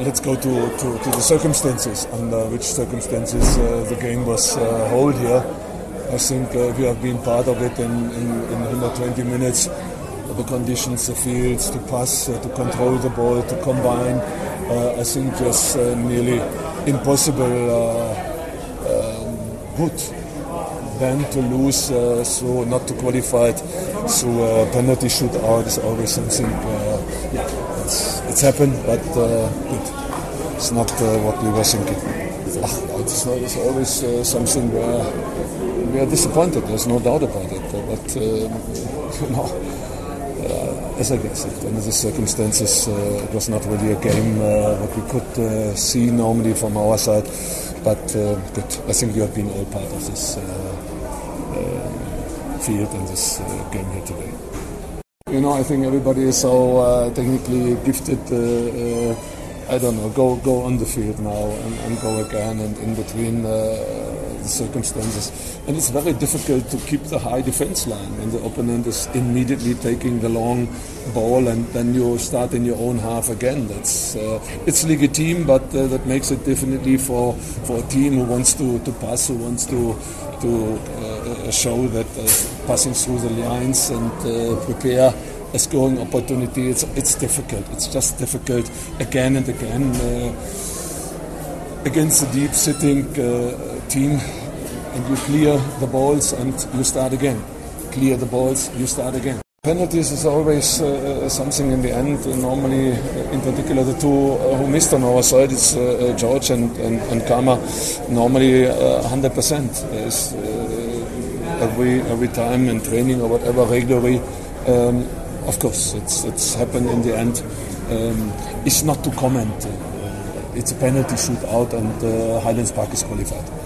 let's go to, to, to, the circumstances, under which circumstances uh, the game was uh, held here. I think uh, we have been part of it in, in, in 120 minutes. The conditions, the fields, to pass, uh, to control the ball, to combine. Uh, I think was uh, nearly impossible. Um, good then to lose so not to qualify through a penalty shootout is always something. yeah, it's, happened, but uh, good. It's not uh, what we were thinking. Ah, it's, it's always uh, something where we are disappointed. There's no doubt about it. Uh, but uh, you know, uh, as I guess it, under the circumstances, uh, it was not really a game what we could see normally from our side. But good. I think you have been all part of this field and this game here today. You know, I think everybody is so technically gifted. I don't know, go go on the field now and, and go again and in between uh, the circumstances. And it's very difficult to keep the high defense line when the opponent is immediately taking the long ball and then you start in your own half again. That's uh, it's legitimate, but uh, that makes it definitely for for a team who wants to, to pass, who wants to to uh, show that uh, passing through the lines and uh, prepare a scoring opportunity. It's it's difficult. It's just difficult again and again uh, against a deep sitting uh, team, and you clear the balls and you start again. Clear the balls, you start again. Penalties is always uh, something in the end. normally, uh, in particular, the two uh, who missed on our side is uh, George and, and, and Kama. Normally, 100% is every every time in training or whatever regularly. Um, of course, it's it's happened in the end. Um, it's not to comment. Uh, it's a penalty shootout, and uh, Highlands Park is qualified.